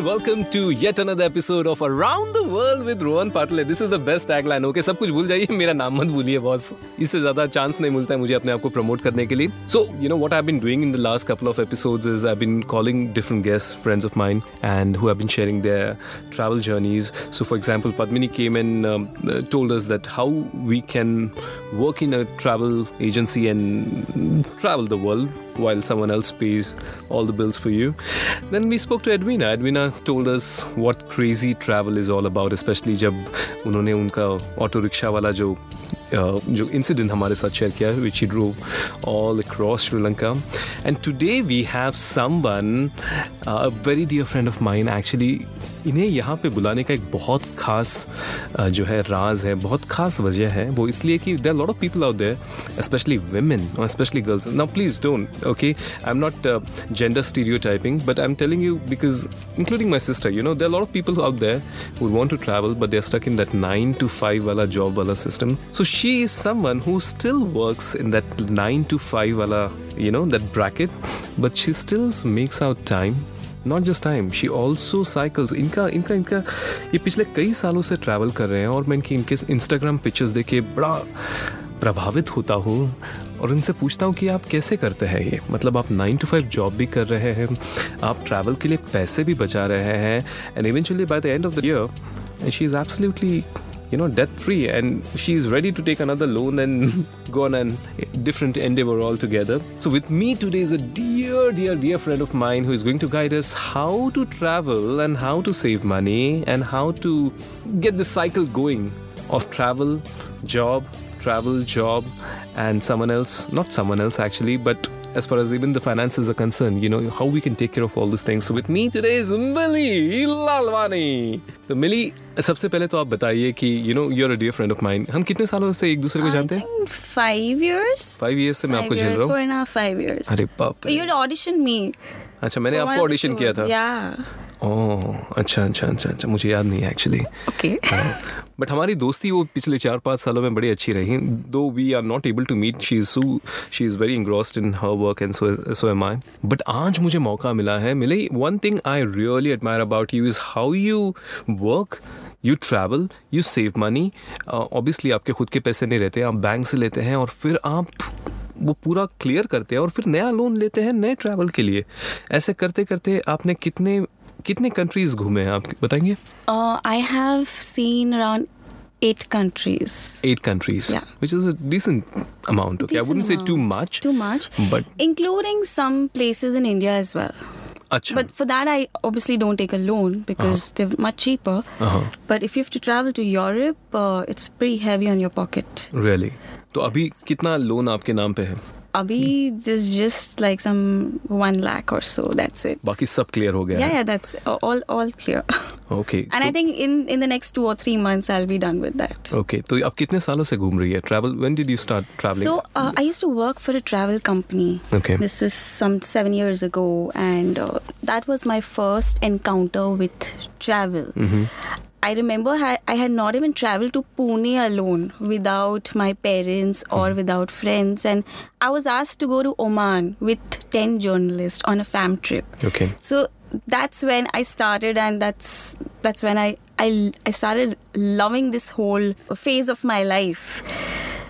And welcome to yet another episode of Around the World with Rohan Patle. This is the best tagline. Okay, सब कुछ भूल जाइए मेरा नाम मत भूलिए बॉस इससे ज़्यादा चांस नहीं मिलता है मुझे अपने आप को प्रमोट करने के लिए so you know what I been doing in the last couple of episodes is I been calling different guest friends of mine and who have been sharing their. So, for example, Padmini came and um, uh, told us that how we can work in a travel agency and travel the world while someone else pays all the bills for you. Then we spoke to Edwina. Edwina told us what crazy travel is all about, especially जब उन्होंने उनका auto rickshaw वाला जो uh, जो incident हमारे साथ share किया है which he drew all across Sri Lanka and today we have someone very dear friend of mine actually इन्हें यहाँ पे बुलाने का एक बहुत खास जो है राज है, बहुत खास वजह है वो इसलिए कि there lot of people out there specially women और specially girls now please don't okay I am not gender stereotyping but I am telling you because including my sister you know there lot of people out there would want to travel but there stuck in that nine to five वाला job वाला system so she is someone who still works in that 9 to 5 wala, you know, that bracket, but she still makes out time not just time she also cycles इनका इनका इनका, ये पिछले कई सालों से ट्रैवल कर रहे हैं और मैं इनकी, इनके इंस्टाग्राम पिक्चर्स देखे बड़ा प्रभावित होता हूँ और इनसे पूछता हूँ कि आप कैसे करते हैं ये? मतलब आप नाइन टू फाइव जॉब भी कर रहे हैं, आप ट्रैवल के लिए पैसे भी बचा रहे हैं and eventually by the end of the year she is absolutely you know debt free and she's ready to take another loan and go on a different endeavor altogether so with me today is a dear dear dear friend of mine who is going to guide us how to travel and how to save money and how to get the cycle going of travel job travel job and someone else not someone else actually but as far as even the finances are concerned, you know, how we can take care of all these things. So with me today is Millie Lalwani. So Millie, सबसे पहले तो आप बताइए कि you know your a dear friend of mind हम कितने सालों से एक दूसरे को जानते हैं? फाइव इयर्स फाइव इयर्स से मैं आपको झेल रहा इयर्स अरे बाप रे। यू ऑडिशन मी अच्छा मैंने आपको ऑडिशन किया था। या ओह अच्छा अच्छा अच्छा अच्छा मुझे याद नहीं है एक्चुअली ओके बट हमारी दोस्ती वो पिछले चार पाँच सालों में बड़ी अच्छी रही दो we are not able to meet she is so she is very engrossed in her work and so am I but आज मुझे मौका मिला है मिले one thing I really admire about you is how you work you travel you save money obviously आपके खुद के पैसे नहीं रहते आप बैंक से लेते हैं और फिर आप वो पूरा क्लियर करते हैं और फिर नया लोन लेते हैं नए ट्रैवल के लिए। ऐसे करते करते आपने कितने कितने कंट्रीज़ घूमे हैं आप बताएँगे I have seen around eight countries. Eight countries. Yeah. Which is a decent amount. Okay. decent I wouldn't say too much. Too much. But Including some places in India as well. acha. But for that, I obviously don't take a loan because uh-huh. they're much cheaper. Uh-huh. But if you have to travel to Europe, uh, it's pretty heavy on your pocket. really. तो अभी कितना loan आपके नाम पे है Abhi just just like some one lakh or so. That's it. बाकी सब clear हो गया Yeah, है yeah, that's all all clear. Okay and I think in in the next two or three months I'll be done with that. Okay तो आप कितने सालों से घूम रही है travel when did you start travelling So uh, I used to work for a travel company. Okay. This was some seven years ago, and uh, that was my first encounter with travel. I remember I, I had not even traveled to Pune alone without my parents or without friends, and I was asked to go to Oman with ten journalists on a fam trip. Okay. So that's when I started, and that's that's when I I, I started loving this whole phase of my life.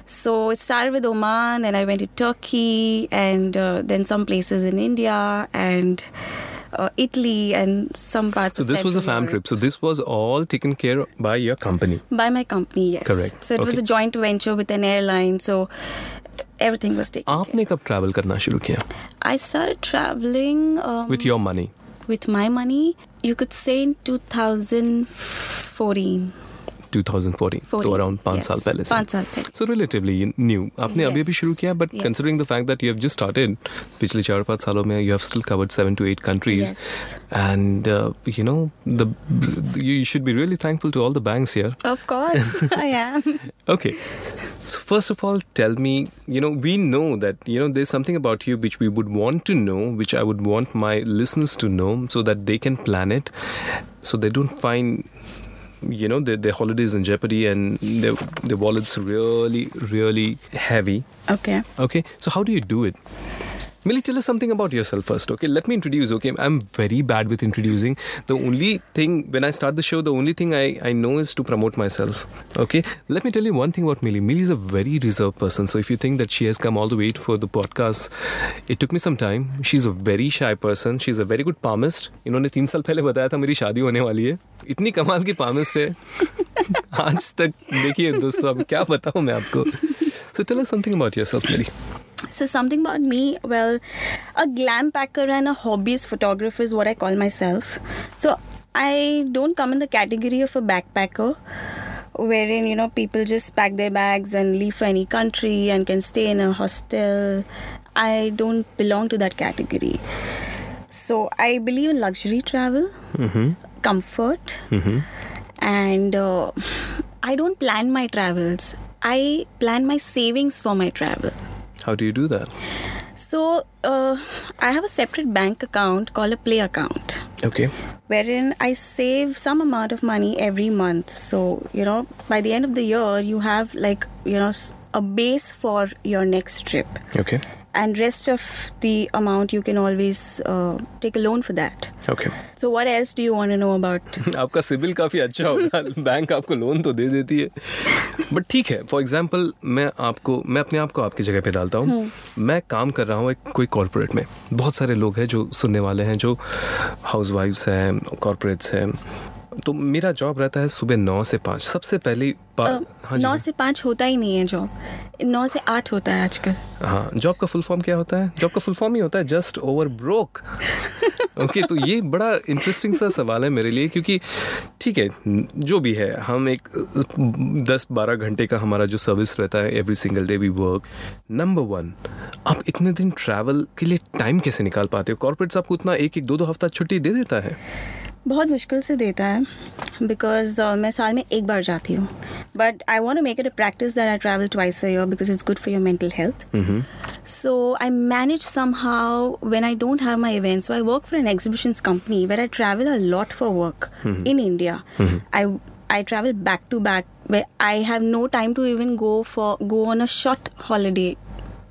So it started with Oman, and I went to Turkey, and uh, then some places in India and uh, Italy, and some parts So of this was a Central fam Europe. trip. So this was all taken care by your company. by my company. Yes, Correct. So it was Okay. a joint venture with an airline. So everything was taken. आपने कब travel करना शुरू किया I started traveling um, with your money with my money. You could say in 2014. 2014 तो 14, around पाँच yes, साल पहले से पाँच साल पहले। सो रिलेटिवली न्यू आपने अभी अभी Yes, शुरू किया but yes. Considering the fact that you have just started पिछले चार पाँच सालों में you have still covered seven to eight countries Yes. And you know the you should be really thankful to all the banks here Of course, I am. Okay. So first of all, tell me, you know, we know that, you know, there's something about you which we would want to know, which I would want my listeners to know so that they can plan it, so they don't find you know their, their holidays in jeopardy and their, their wallets really really heavy Okay. okay so how do you do it Millie, tell us something about yourself first, okay? Let me introduce, okay? I'm very bad with introducing. The only thing, when I start the show, the only thing I, I know is to promote myself, okay? Let me tell you one thing about Millie. Millie is a very reserved person. So if you think that she has come all the way for the podcast, it took me some time. She's a very shy person. She's a very good palmist. इन्होंने तीन साल पहले बताया था मेरी शादी होने वाली है इतनी कमाल की palmist है आज तक देखिए दोस्तों अब क्या बताऊं मैं आपको So tell us something about yourself, Millie. so something about me, well, a glam packer and a hobbyist photographer is what I call myself. So I don't come in the category of a backpacker wherein you know people just pack their bags and leave for any country and can stay in a hostel. I don't belong to that category. So I believe in luxury travel, comfort, and uh, I don't plan my travels. I plan my savings for my travel. How do you do that? So uh, I have a separate bank account called a play account Okay. wherein I save some amount of money every month. So, you know, by the end of the year, you have like, you know, a base for your next trip. Okay. And rest of the amount, you can always uh, take a loan for that. Okay. So, what else do you want to know about? आपका civil काफ़ी अच्छा होगा bank आपको loan तो दे देती है but ठीक है फॉर एग्ज़ाम्पल मैं आपको मैं अपने आप को आपकी जगह पे डालता हूँ मैं काम कर रहा हूँ एक कोई कॉरपोरेट में बहुत सारे लोग हैं जो सुनने वाले हैं जो हाउस वाइफ्स हैं कॉरपोरेट्स हैं तो मेरा जॉब रहता है सुबह नौ से पाँच। सबसे पहली पा- हाँ नौ से पाँच होता ही नहीं है जॉब नौ से आठ होता है आजकल। हाँ जॉब का फुल फॉर्म क्या होता है? जॉब का फुल फॉर्म ही होता है जस्ट ओवर ब्रोक ओके तो ये बड़ा इंटरेस्टिंग सा सवाल है मेरे लिए क्योंकि ठीक है जो भी है हम एक दस बारह घंटे का हमारा जो सर्विस रहता है every single day we work number one आप इतने दिन ट्रैवल के लिए टाइम कैसे निकाल पाते हो? कॉर्पोरेट्स आपको उतना एक एक दो दो हफ़्ता छुट्टी दे देता है। बहुत मुश्किल से देता है बिकॉज़ uh, मैं साल में एक बार जाती हूँ। But I want make it a practice that I travel twice your because is good for your mental health so I manage somehow when I don't have my event so I work for an exhibition company where I travel a lot for work in India I I travel back to back I have no time to even go for go on a short holiday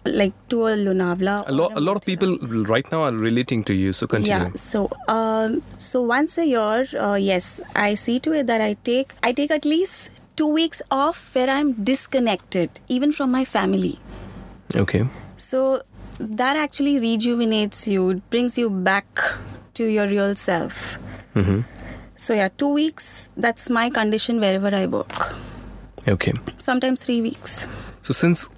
like to a Lonavala. A, lo- a, lot of people right now are relating to you, so continue. Yeah. So, uh, so once a year, uh, yes, I see to it that I take I take at least two weeks off where I'm disconnected even from my family. Okay. So that actually rejuvenates you. It brings you back to your real self. Mm-hmm. So yeah, two weeks. That's my condition wherever I work. Okay. Sometimes three weeks. So since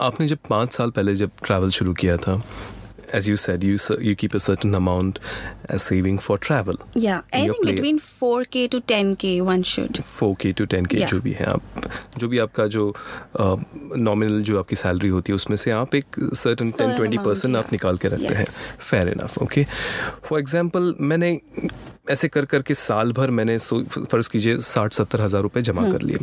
आपने जब पाँच साल पहले जब travel शुरू किया था as you said you you keep a certain amount as saving for travel Yeah, anything between 4k to 10k one should. Four K to ten K Yeah. जो भी है आप जो भी आपका जो नॉमिनल जो आपकी सैलरी होती है उसमें से आप एक certain ten Certain twenty percent आप निकाल के रखते हैं Yes. Fair enough okay for example मैंने ऐसे कर करके साल भर मैंने फ़र्ज़ कीजिए साठ सत्तर हज़ार रुपये जमा हम्म। कर लिए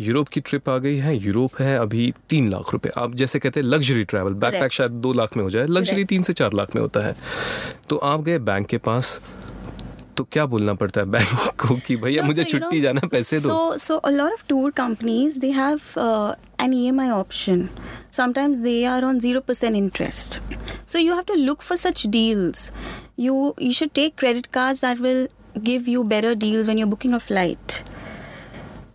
यूरोप की ट्रिप आ गई है यूरोप है अभी तीन लाख रुपए आप जैसे कहते हैं लग्जरी ट्रैवल बैकपैक. शायद दो लाख में हो जाए लग्जरी तीन से चार लाख में होता है तो आप गए बैंक के पास? तो क्या बोलना पड़ता है बैंक को कि भैया no, मुझे so, छुट्टी you know, जाना पैसे दो? So a lot of tour companies they have an EMI option sometimes they are on zero percent interest so you have to look for such deals you you should take credit cards that will give you better deals when you're booking a flight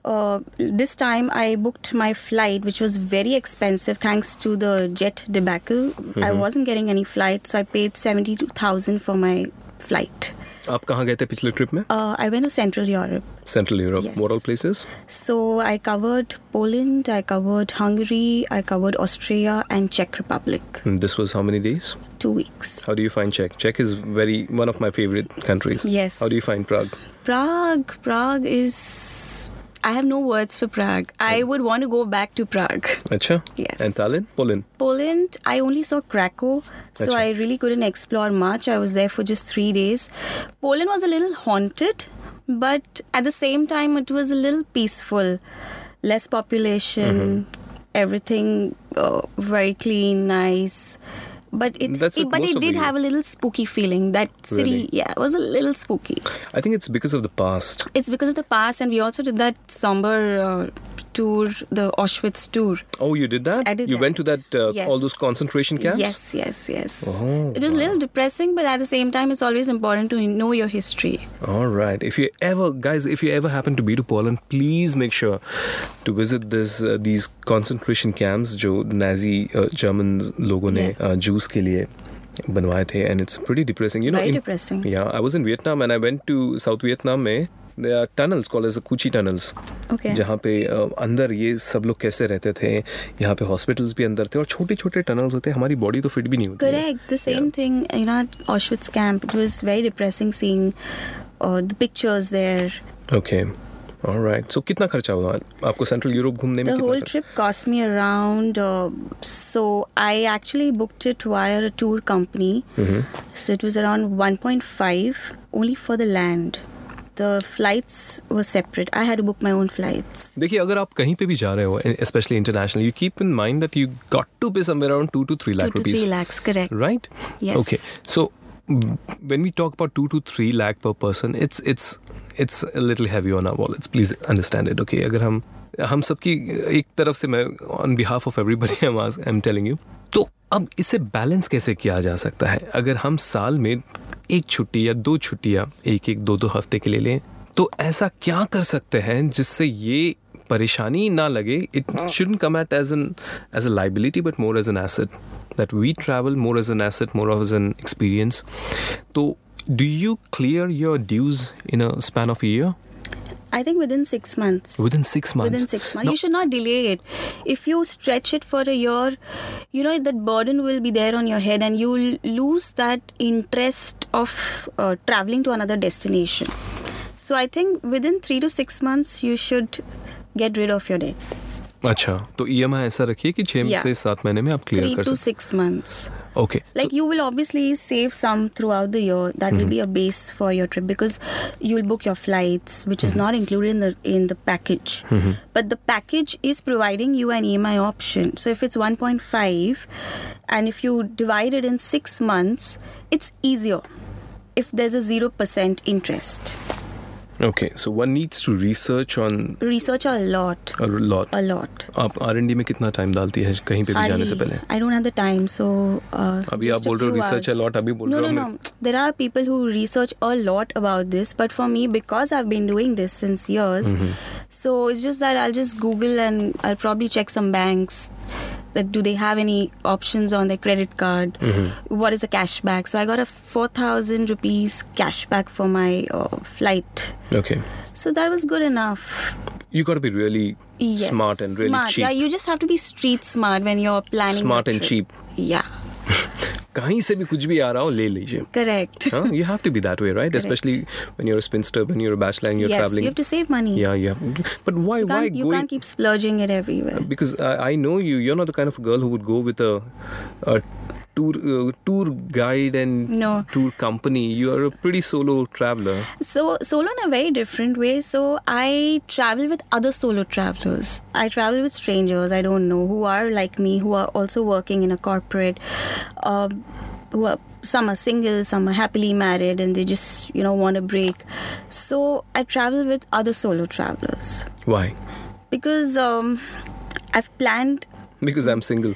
Uh, this time I booked my flight, which was very expensive thanks to the jet debacle. I wasn't getting any flight, so I paid seventy-two thousand for my flight. आप कहाँ गए थे पिछले trip में Uh, I went to Central Europe. Central Europe Yes. What all places So I covered Poland, I covered Hungary, I covered Austria and Czech Republic. This was how many days Two weeks. How do you find check check is very one of my favourite countries Yes. How do you find Prague Prague, Prague is. I have no words for Prague. I would want to go back to Prague. Acha. Yes. And Tallinn, Poland. Poland. I only saw Krakow, so Achha. I really couldn't explore much. I was there for just three days. Poland was a little haunted, but at the same time, it was a little peaceful, less population, mm-hmm. everything oh, very clean, nice but it, it but it did have a little spooky feeling. That city, Really? yeah, it was a little spooky. I think it's because of the past. It's because of the past, and we also did that somber uh, tour, the Auschwitz tour. Oh, you did that? I did You that. went to that uh, Yes. all those concentration camps? Yes, yes, yes. Oh, it was a little depressing, but at the same time, it's always important to know your history. All right. If you ever, guys, if you ever happen to be to Poland, please make sure to visit this uh, these concentration camps जो Nazi uh, German लोगों ने Yes. uh, Jews के लिए बनवाए थे and it's pretty depressing. You know, Very in- depressing. Yeah, I was in Vietnam and I went to South Vietnam में they are tunnels call as Cu Chi tunnels जहाँ पे अंदर ये सब लोग कैसे रहते थे यहाँ पे हॉस्पिटल्स भी अंदर थे और छोटे छोटे टनल्स होते हैं हमारी बॉडी तो फिट भी नहीं होती correct the same thing you know Auschwitz camp it was very depressing seeing the pictures there okay alright so कितना खर्चा हुआ? आपको सेंट्रल यूरोप घूमने में whole trip cost me around so I actually booked it via a tour company so it was around 1.5 only for the land देखिए अगर आप कहीं पे भी जा रहे हो specially international you keep in mind that you got to pay somewhere around 2 to 3 lakh rupees right okay so when we talk about 2 to 3 lakh per person it's it's it's a little heavy on our wallets please understand it okay अगर हम हम सबकी एक तरफ़ से मैं on behalf of everybody I am telling you तो अब इसे बैलेंस कैसे किया जा सकता है? अगर हम साल में एक छुट्टी या दो छुट्टियाँ एक एक दो दो हफ़्ते के लिए लें तो ऐसा क्या कर सकते हैं जिससे ये परेशानी ना लगे it shouldn't come at as an as a liability but more as an asset that we travel more as an asset, more as an experience. So, do you clear your dues in a span of a year? I think within six months. Within six months. Within six months. Now- You should not delay it. If you stretch it for a year, you know that burden will be there on your head and you'll lose that interest of uh, traveling to another destination. So I think within three to six months, you should get rid of your debt. अच्छा तो EMI ऐसा रखिए कि छह yeah. से सात महीने में आप क्लियर कर सकते six months okay like you will obviously save some throughout the year that will be a base for your trip because you will book your flights which is not included in the in the package but the package is providing you an EMI option so if it's 1.5 and if you divide it in 6 months it's easier if there's a 0% interest. Okay so one needs to research on research a lot, a lot a lot. आप आर में कितना time डालती है कहीं पे भी जाने से पहले I don't have the time, so. Uh, अभी आप बोल रहे हो research a lot, अभी बोल no, रहे हो no, हमने- no. There are people who research a lot about this, but for me, because I've been doing this since years, Mm-hmm. so it's just that I'll just Google and I'll probably check some banks. That do they have any options on their credit card? Mm-hmm. What is a cashback? So I got a four thousand rupees cashback for my uh, flight. Okay. So that was good enough. you got to be really Yes, smart and really smart. cheap Yeah, you just have to be street smart when you're planning. smart and trip. cheap Yeah, कहीं से भी कुछ भी आ रहा हो ले लीजिए correct. huh? you have to be that way right Correct. especially when you're a spinster when you're a bachelor and you're yes, traveling you have to save money. yeah you have but why You why can't, you going can't keep splurging it everywhere. because I, I know you you're not the kind of girl who would go with a, a tour uh, tour guide and No. tour company you are a pretty solo traveler So, solo in a very different way. So, I travel with other solo travelers. I travel with strangers I don't know who are like me, who are also working in a corporate. Um, who are some are single, some are happily married, and they just you know want a break. So, I travel with other solo travelers why because um, I've planned because i'm single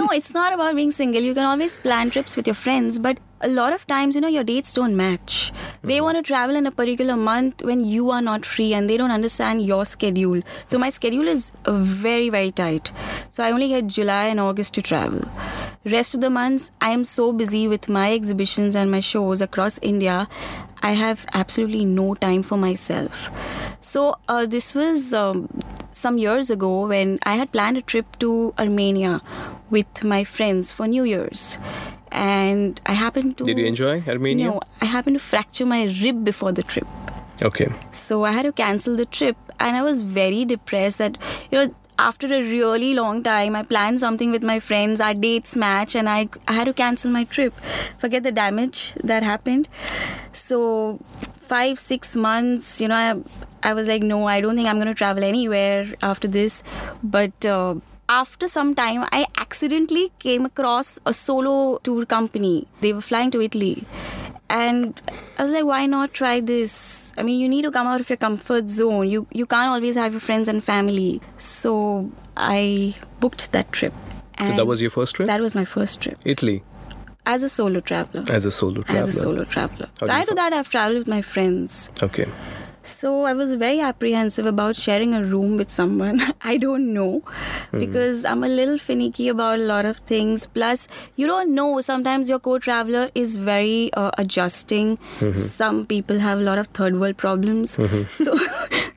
no, it's not about being single. You can always plan trips with your friends, but a lot of times, you know, your dates don't match. They want to travel in a particular month when you are not free and they don't understand your schedule. So, my schedule is uh, very, very tight. So, I only get July and August to travel. Rest of the months, I am so busy with my exhibitions and my shows across India. I have absolutely no time for myself. So, uh, this was um, some years ago when I had planned a trip to Armenia with my friends for New Year's. And I happened to. did you enjoy armenia No, I happened to fracture my rib before the trip. okay So I had to cancel the trip, and I was very depressed that, you know, after a really long time, I planned something with my friends, our dates match, and I, I had to cancel my trip. Forget the damage that happened. So, five, six months, you know, I, I was like, no, I don't think I'm going to travel anywhere after this. But uh, after some time, I accidentally came across a solo tour company. They were flying to Italy. And I was like, why not try this? I mean, you need to come out of your comfort zone. You you can't always have your friends and family. So I booked that trip. So that was your first trip? that was my first trip Italy as a solo traveler. as a solo traveler. As a solo traveler. Prior to that, I've traveled with my friends. Okay. So I was very apprehensive about sharing a room with someone I don't know hmm. because I'm a little finicky about a lot of things. Plus, you don't know. Sometimes your co-traveler is very uh, adjusting. Mm-hmm. Some people have a lot of third world problems. Mm-hmm. So,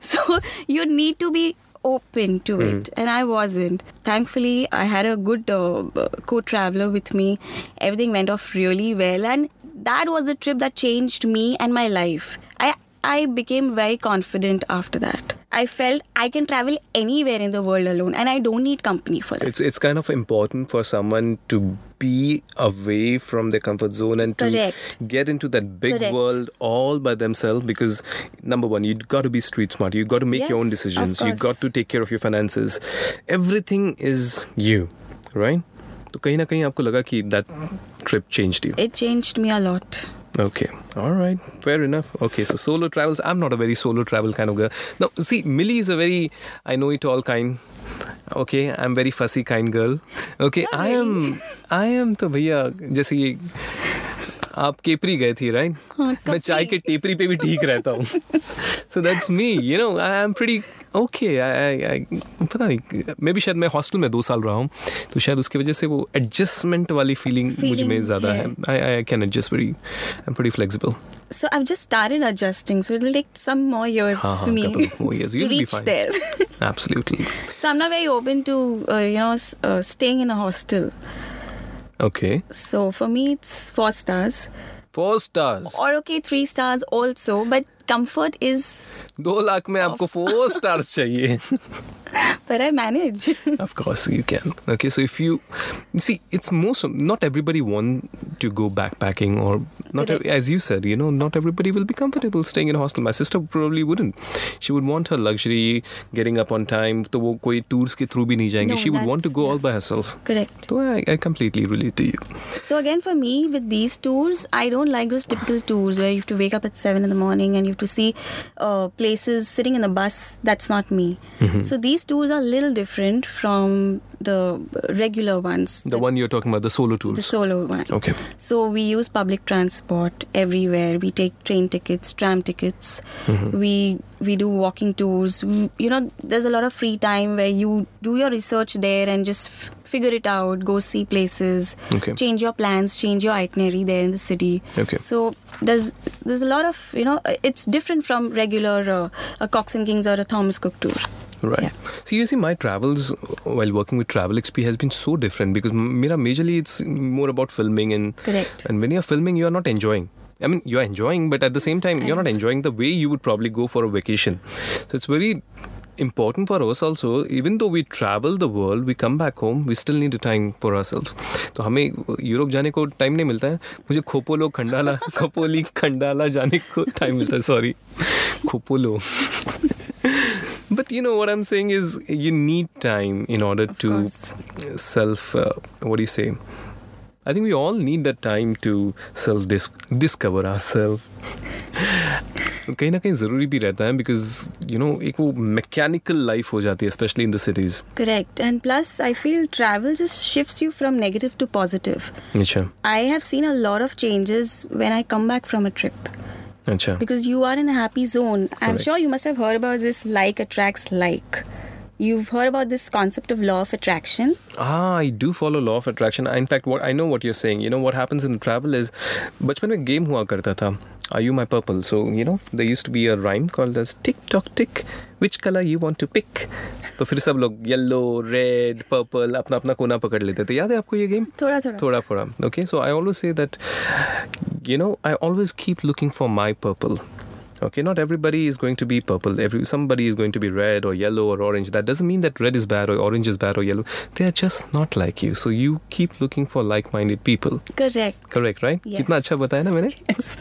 so you need to be open to it and i wasn't thankfully i had a good uh, co-traveler with me everything went off really well and that was the trip that changed me and my life i I became very confident after that. I felt I can travel anywhere in the world alone and I don't need company for that. It's it's kind of important for someone to be away from their comfort zone and to Correct. get into that big Correct. world all by themselves because number one you got to be street smart you got to make your own Yes, of decisions you course. got to take care of your finances everything is you right तो कहीं ना कहीं आपको लगा कि that trip changed you It changed me a lot. Okay. All right. Fair enough. Okay. So solo travels. I'm not a very solo travel kind of girl. No. See, Millie is a very I know it all kind. Okay. I'm very fussy kind girl. Okay. I am. I am तो भैया जैसे ये आप capri गए थी right मैं चाय के टेपरी पे भी ठीक रहता हूँ so that's me you know I am pretty okay पता नहीं मे भी शायद मैं हॉस्टल में दो साल रहा हूँ तो शायद उसकी वजह से वो एडजस्टमेंट वाली फीलिंग मुझ में Feeling ज़्यादा है है। I, I can adjust very I'm pretty flexible. So I've just started adjusting, so it'll take some more years हाँ, for हाँ, me couple of more years. to You'll be reach fine. there. Absolutely. so I'm not very open to uh, you know s- uh, staying in a hostel. Okay. So for me, it's four stars, Four stars. or okay, three stars also. But comfort is, दो लाख में आपको four stars चाहिए. but I manage. of course you can. Okay, so if you see, it's most not everybody want to go backpacking or not Correct. as you said. You know, not everybody will be comfortable staying in a hostel. My sister probably wouldn't. She would want her luxury, getting up on time. तो वो कोई tours के through भी नहीं जाएँगे. No, she would want to go all by herself. Correct. So I, I completely relate to you. So again, for me, with these tours, I don't like those typical tours where you have to wake up at seven in the morning and you to see uh, places sitting in the bus. That's not me. So these tours are a little different from the regular ones. The one you're talking about, the solo tours. the solo one. Okay. So we use public transport everywhere. We take train tickets, tram tickets. We we do walking tours. You know, there's a lot of free time where you do your research there and just f- figure it out. Go see places. Okay. Change your plans. Change your itinerary there in the city. Okay. So there's there's a lot of you know it's different from regular uh, a Cox and Kings or a Thomas Cook tour. Right. Yeah. So you see, my travels while working with Travel XP has been so different because m- mera majorly it's more about filming and Correct. and when you're filming, you are not enjoying. I mean, you're enjoying, but at the same time, you're not enjoying the way you would probably go for a vacation. So it's very important for us also even though we travel the world we come back home we still need a time for ourselves तो हमें Europe जाने को time नहीं मिलता है मुझे खोपोलो खंडाला खोपोली खंडाला जाने को टाइम मिलता है sorry खोपोलो but you know what i'm saying is you need time in order Of to course. self uh, what do you say i think we all need that time to self discover ourselves कहीं ना कहीं ज़रूरी भी रहता है because you know एक वो mechanical life हो जाती है specially in the cities Correct. And plus, I feel travel just shifts you from negative to positive. अच्छा I have seen a lot of changes when I come back from a trip अच्छा because you are in a happy zone. I'm Correct. sure you must have heard about this like attracts like. You've heard about this concept of law of attraction. Ah, I do follow law of attraction. In fact, what I know what you're saying. You know what happens in travel is, बचपन में game हुआ करता था. Are you my purple? So you know there used to be a rhyme called as tick tock tick. Which color you want to pick? तो फिर सब लोग yellow red purple अपना अपना कोना पकड़ लेते थे याद है आपको ये गेम थोड़ा थोड़ा. थोड़ा थोड़ा okay so i always say that you know i always keep looking for my purple okay not everybody is going to be purple. Every somebody is going to be red or yellow or orange. That doesn't mean that red is bad or orange is bad or yellow. They are just not like you. So you keep looking for like-minded people. Correct. Correct right? Yes. kitna acha bataya na maine yes.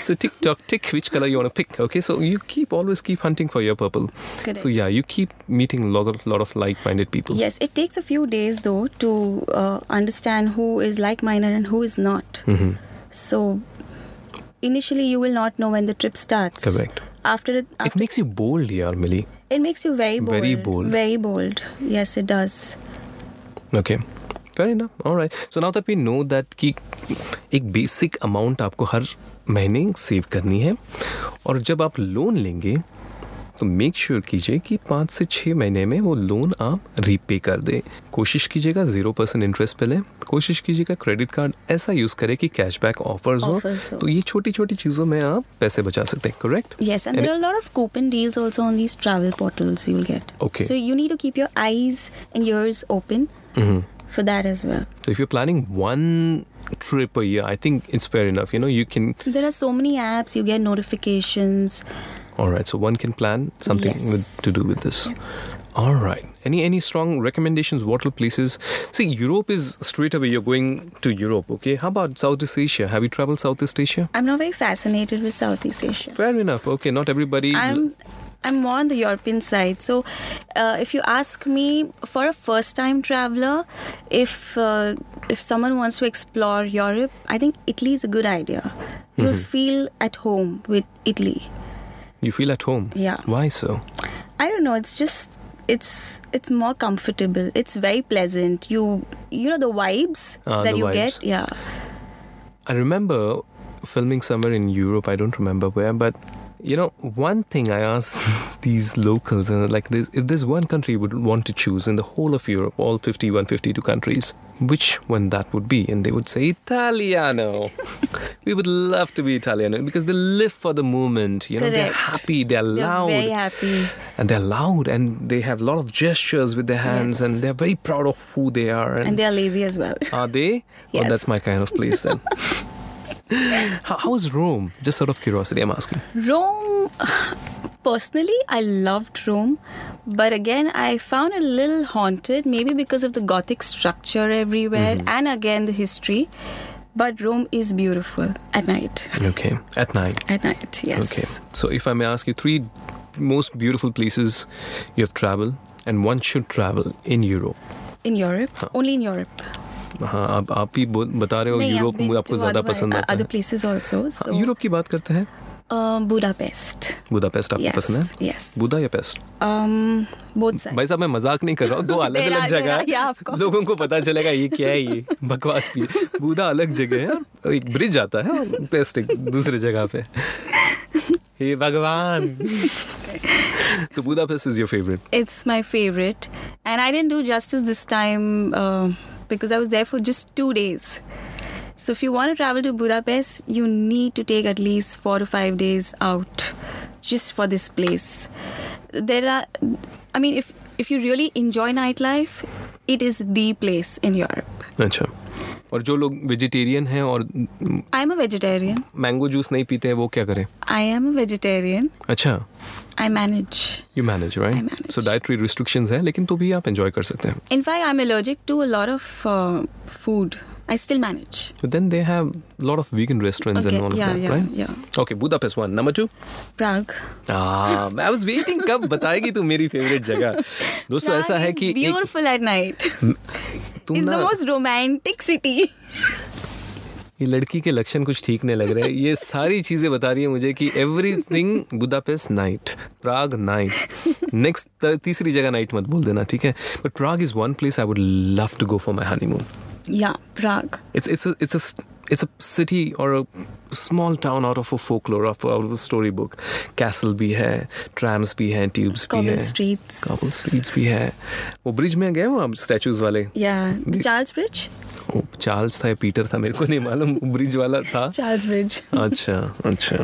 So tick tock tick which color you want to pick okay? So you keep always keep hunting for your purple. Correct. so yeah you keep meeting lot of, lot of like-minded people. Yes it takes a few days though to uh, understand who is like-minded and who is not. Mm-hmm. so initially, you will not know when the trip starts. correct After it, after it makes you bold yaar Millie it makes you very bold. Very bold. Very bold. Yes, it does. okay fair enough all right so now that we know that कि एक basic amount आपको हर महीने save करनी है और जब आप loan लेंगे तो मेक श्योर कीजिए कि पाँच से छः महीने में वो लोन आप रीपे कर दें। कोशिश कीजिएगा ज़ीरो परसेंट इंटरेस्ट पे लें। कोशिश कीजिएगा क्रेडिट कार्ड ऐसा यूज़ करें कि कैशबैक ऑफर्स हो। तो ये छोटी छोटी चीज़ों में आप पैसे बचा सकते हैं correct yes and there are lot of coupon deals also you will get okay so you need you are planning All right, so one can plan something Yes. with, to do with this. All right. Any any strong recommendations? What are places? See, Europe is straight away. You're going to Europe, okay? How about Southeast Asia? Have you traveled Southeast Asia? I'm not very fascinated with Southeast Asia. Fair enough. Okay, not everybody. I'm I'm more on the European side. So, uh, if you ask me, for a first-time traveler, if uh, if someone wants to explore Europe, I think Italy is a good idea. You'll feel at home with Italy. You feel at home. Yeah. Why so? I don't know. It's just it's it's more comfortable. It's very pleasant. You you know the vibes Ah, that the you vibes. get. Yeah. I remember filming somewhere in Europe. I don't remember where, but you know, one thing I asked these locals, uh, like this, if there's one country would want to choose in the whole of Europe, all 50, 152 countries, which one that would be? And they would say Italiano. we would love to be Italiano because they live for the moment. You know, they're happy, they're They're loud, very happy. and they're loud, and they have a lot of gestures with their hands, Yes. and they're very proud of who they are. And they are lazy as well. Are they? Yes. that's my kind of place then. How, how is Rome? Just out of curiosity, I'm asking. Rome, personally, I loved Rome, but again, I found it a little haunted, maybe because of the Gothic structure everywhere mm-hmm. and again the history. But Rome is beautiful at night. Okay, at night. At night, yes. Okay. So if I may ask you, three most beautiful places you have traveled, and one should travel in Europe. In Europe, only in Europe. हाँ आप आप ही बता रहे हो Europe आपको ज़्यादा पसंद आता है also. So, हाँ, यूरोप की बात करते हैं Budapest. बुदापेस्ट आपको पसंद है yes. बुदा या पेस्ट Um. भाई साहब मैं मज़ाक नहीं कर रहा हूँ दो अलग अलग जगह है लोगों को पता चलेगा ये क्या है ये बकवास भी। बुदा अलग जगह है और एक ब्रिज आता है और पेस्ट एक दूसरे जगह पे हे भगवान तो Budapest is your favourite my favorite. And I didn't do justice this time uh, because I was there for just two days. So if you want to travel to Budapest, you need to take at least four to five days out just for this place. There are, I mean, if if you really enjoy nightlife, it is the place in Europe. Achha. और जो लोग vegetarian हैं और I am vegetarian mango juice नहीं पीते हैं वो क्या करें? आई एम वेजिटेरियन अच्छा। I manage you manage right so dietary restrictions है लेकिन तो भी आप एंजॉय कर सकते हैं। In fact I am allergic to a lot of food I still manage. But then they have a lot of vegan restaurants Okay, and all yeah, of that, yeah, right? yeah. Okay, Budapest one. Number two. Prague. Ah, I was waiting कब बताएगी तू मेरी favourite जगह दोस्तों Prague ऐसा है कि beautiful at night. it's the most romantic city. ये लड़की के लक्षण कुछ ठीक नहीं लग रहे हैं ये सारी चीज़ें बता रही है मुझे कि everything Budapest night Prague night next तीसरी जगह नाइट मत बोल देना ठीक है but Prague is one place I would love to go for my honeymoon yeah, Prague. It's it's a it's a it's a city or a small town out of a folklore of out of a storybook. Castle भी है, trams भी हैं, tubes भी Cobbled हैं, streets. cobble streets भी है. वो bridge में गए हो आप स्टैचूज वाले? Yeah, the Charles Bridge. वो चार्ल्स था या पीटर था मेरे को नहीं मालूम ब्रिज वाला था Charles Bridge. अच्छा अच्छा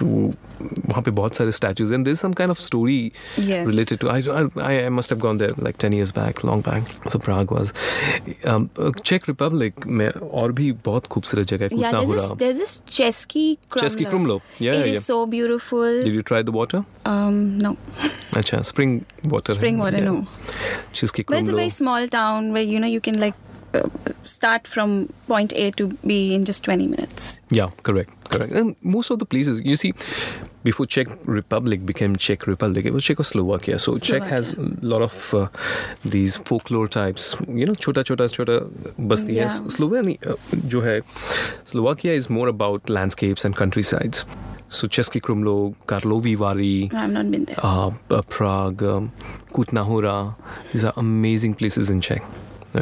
तो वहाँ पे बहुत सारे statues and this some kind of story Yes. related to I, I I must have gone there like 10 years back long back so Prague was um, Czech Republic में और भी बहुत खूबसूरत जगह है Yeah, there's this, Kutna there's this Chesky Krumlov. Chesky Krumlov. Yeah, It is yeah. so beautiful. Did you try the water? Um, no, अच्छा spring water spring है, water, yeah. no. Chesky But it's a very Krumlov small town where you know you can like uh, start from point A to B in just 20 minutes. Yeah, correct, correct. And most of the places, you see, before Czech Republic became Czech Republic, it was Czechoslovakia. So Czech has a lot of uh, these folklore types. You know, chota chota chota basti hai. Yeah. Slovenia, uh, जो है, Slovakia is more about landscapes and countrysides. So Český Krumlov, Karlovy Vary, I've not been there. uh, Prague, um, Kutna Hora. These are amazing places in Czech.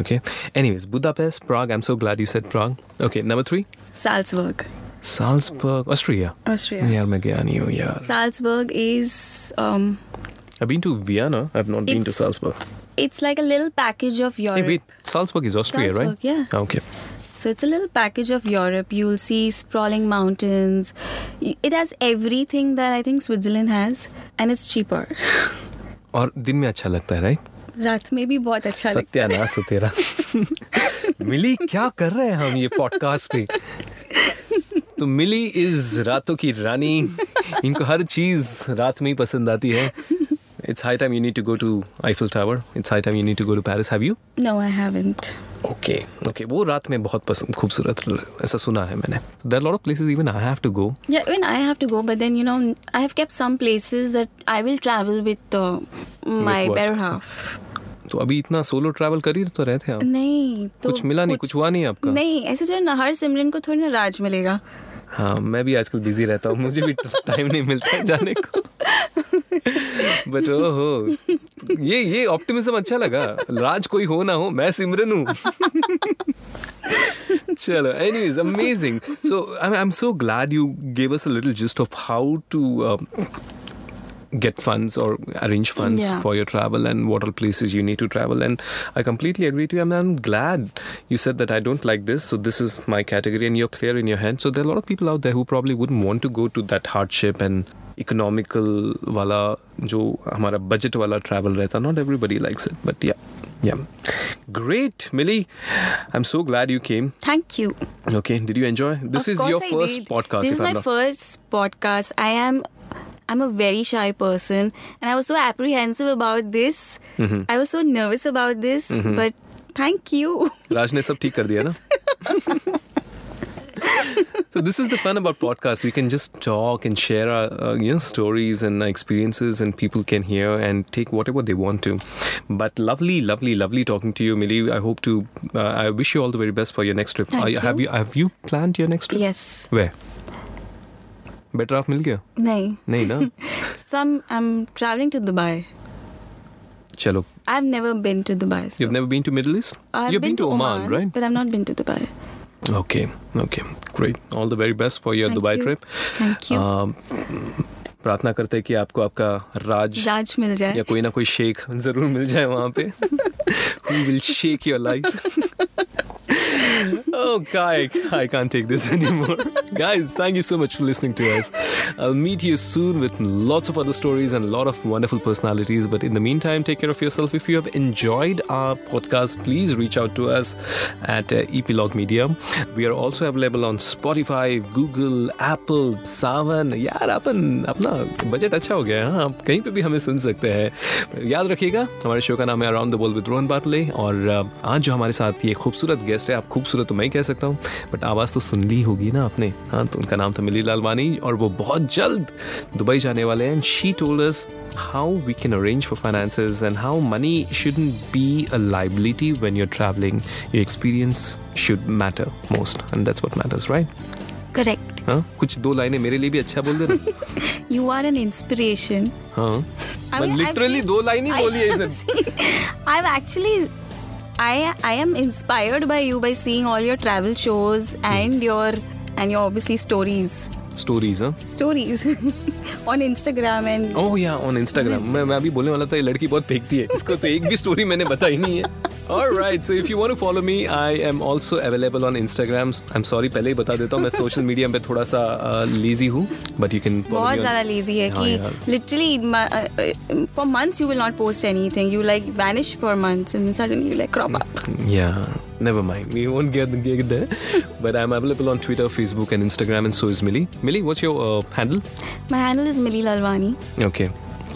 Okay. Anyways, Budapest, Prague. I'm so glad you said Prague. Okay, number three. Salzburg, Salzburg, Austria. Austria. यार मैं गया नहीं हूँ यार. Salzburg is um, I've been to Vienna. I've not been to It's Salzburg. it's like a little package of Europe. Hey, wait. Salzburg is Austria, Salzburg, right? yeah. Ah, Okay. So it's a little package of Europe. You'll see sprawling mountains. Y- It has everything that I think Switzerland has, and it's cheaper. और दिन में अच्छा लगता है right रात में भी बहुत अच्छा लगता सत्यानाश हो तेरा। मिली क्या कर रहे हैं हम ये पॉडकास्ट पे? तो मिली इज़ रातों की रानी। इनको हर चीज़ रात में ही पसंद आती है। It's high time you need to go to Eiffel tower it's high time you need to go to Paris have you है No, I haven't. Okay okay वो रात में बहुत पसंद खूबसूरत ऐसा सुना है मैंने। There lot of places even I have to go Yeah, even I have to go, but then you know, I have kept some places that I will travel with uh, my what? better half. तो अभी इतना solo travel कर ही तो रहे थे आप। नहीं तो कुछ मिला कुछ, नहीं कुछ हुआ नहीं आपका? नहीं ऐसे जो है ना हर सिमरन को थोड़ी ना राज मिलेगा। हाँ मैं भी आजकल बिज़ी रहता हूँ मुझे भी टाइम नहीं मिलता है जाने को। बट ओहो ये ये ऑप्टिमिज्म अच्छा लगा। राज कोई हो ना हो मैं सिमरन हूँ। चलो anyways amazing. So I'm, I'm so glad you gave us a little gist of how to um, get funds or arrange funds Yeah. for your travel and what all places you need to travel. And i completely agree to you. And i'm glad you said that i don't like this. So this is my category and you're clear in your head so there are a lot of people out there who probably wouldn't want to go to that hardship and economical wala jo hamara budget wala travel rehta. Not everybody likes it but yeah. Yeah. Great millie. I'm so glad you came. Thank you. okay. Did you enjoy? This Of is course your I first did. podcast This if is I'm I'm a very shy person, and I was so apprehensive about this. Mm-hmm. I was so nervous about this, mm-hmm. but thank you. Raj ne sab kar diya na. so this is the fun about podcasts. We can just talk and share our uh, you know stories and experiences, and people can hear and take whatever they want to. But lovely, lovely, lovely talking to you, Millie. I hope to. Uh, I wish you all the very best for your next trip. Thank I, you. Have you have you planned your next trip? Yes. Where? Better off मिल गया नहीं। नहीं ना? Some I am travelling to Dubai चलो I have never been to Dubai you have never been to Middle East you have been to Oman right but I have not been to Dubai okay okay great all the very best for your Dubai trip thank you Thank um, प्रार्थना करते हैं कि आपको आपका राज राज मिल जाए। या कोई ना कोई शेख ज़रूर मिल जाए वहाँ पे। Who will shake your life oh, Kai, I can't take this anymore. Guys, thank you so much for listening to us. I'll meet you soon with lots of other stories and a lot of wonderful personalities. But in the meantime, take care of yourself. If you have enjoyed our podcast, please reach out to us at uh, Epilogue Media. We are also available on Spotify, Google, Apple, Saavn. यार अपन apna budget acha हो गया है आप कहीं पे भी हमें सुन सकते हैं याद रखिएगा हमारे शो का नाम है around the world with Rohan बाटले और आज जो हमारे साथ ये खूबसूरत गेस्ट है खूबसूरत तो मैं ही कह सकता हूँ बट आवाज़ तो सुन ली होगी ना आपने हाँ तो उनका नाम था मिली लालवानी और वो बहुत जल्द दुबई जाने वाले हैं she told us how we can arrange for finances and how money shouldn't be a liability when you're traveling your experience should matter most and that's what matters right Correct. हाँ कुछ दो लाइनें मेरे लिए भी अच्छा बोल देना You are an inspiration. हाँ लिटरली दो लाइन ही बोली है seen- I've actually I I am inspired by you by seeing all your travel shows and your and your obviously stories. Stories हाँ Stories on Instagram and oh yeah on Instagram मैं मैं अभी बोलने वाला था ये लड़की बहुत फेंकती है इसको तो एक भी स्टोरी मैंने बताई नहीं है Alright, so if you want to follow me, I am also available on Instagram. I'm sorry, पहले ही बता देता हूँ मैं सोशल मीडिया पे थोड़ा सा लेजी हूँ, but you can follow बहुत ज़्यादा lazy है हाँ। कि literally for months you will not post anything. You like vanish for months and then suddenly you like crop up. Yeah, never mind. We won't get, get there. but I'm available on Twitter, Facebook, and Instagram, and so is Millie. Millie, what's your uh, handle? My handle is Millie Lalwani. Okay.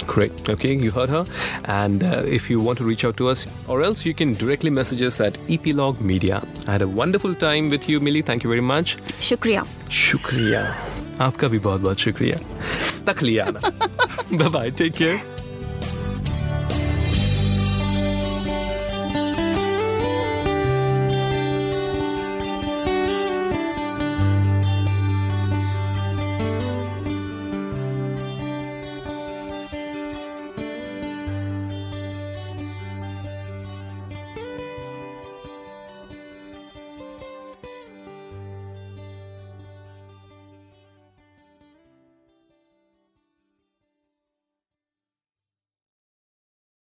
Great. Okay, you heard her. And uh, if you want to reach out to us, or else you can directly message us at Epilogue Media. I had a wonderful time with you, Millie. Thank you very much. Shukriya. शुक्रिया आपका भी बहुत बहुत शुक्रिया तक लिया ना bye bye take care